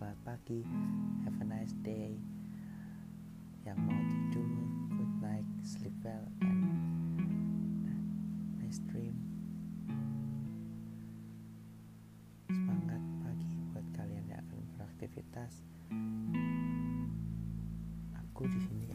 selamat pagi have a nice day. Yang mau tidur good night sleep well and nice dream. Semangat pagi buat kalian yang akan beraktivitas. Aku di sini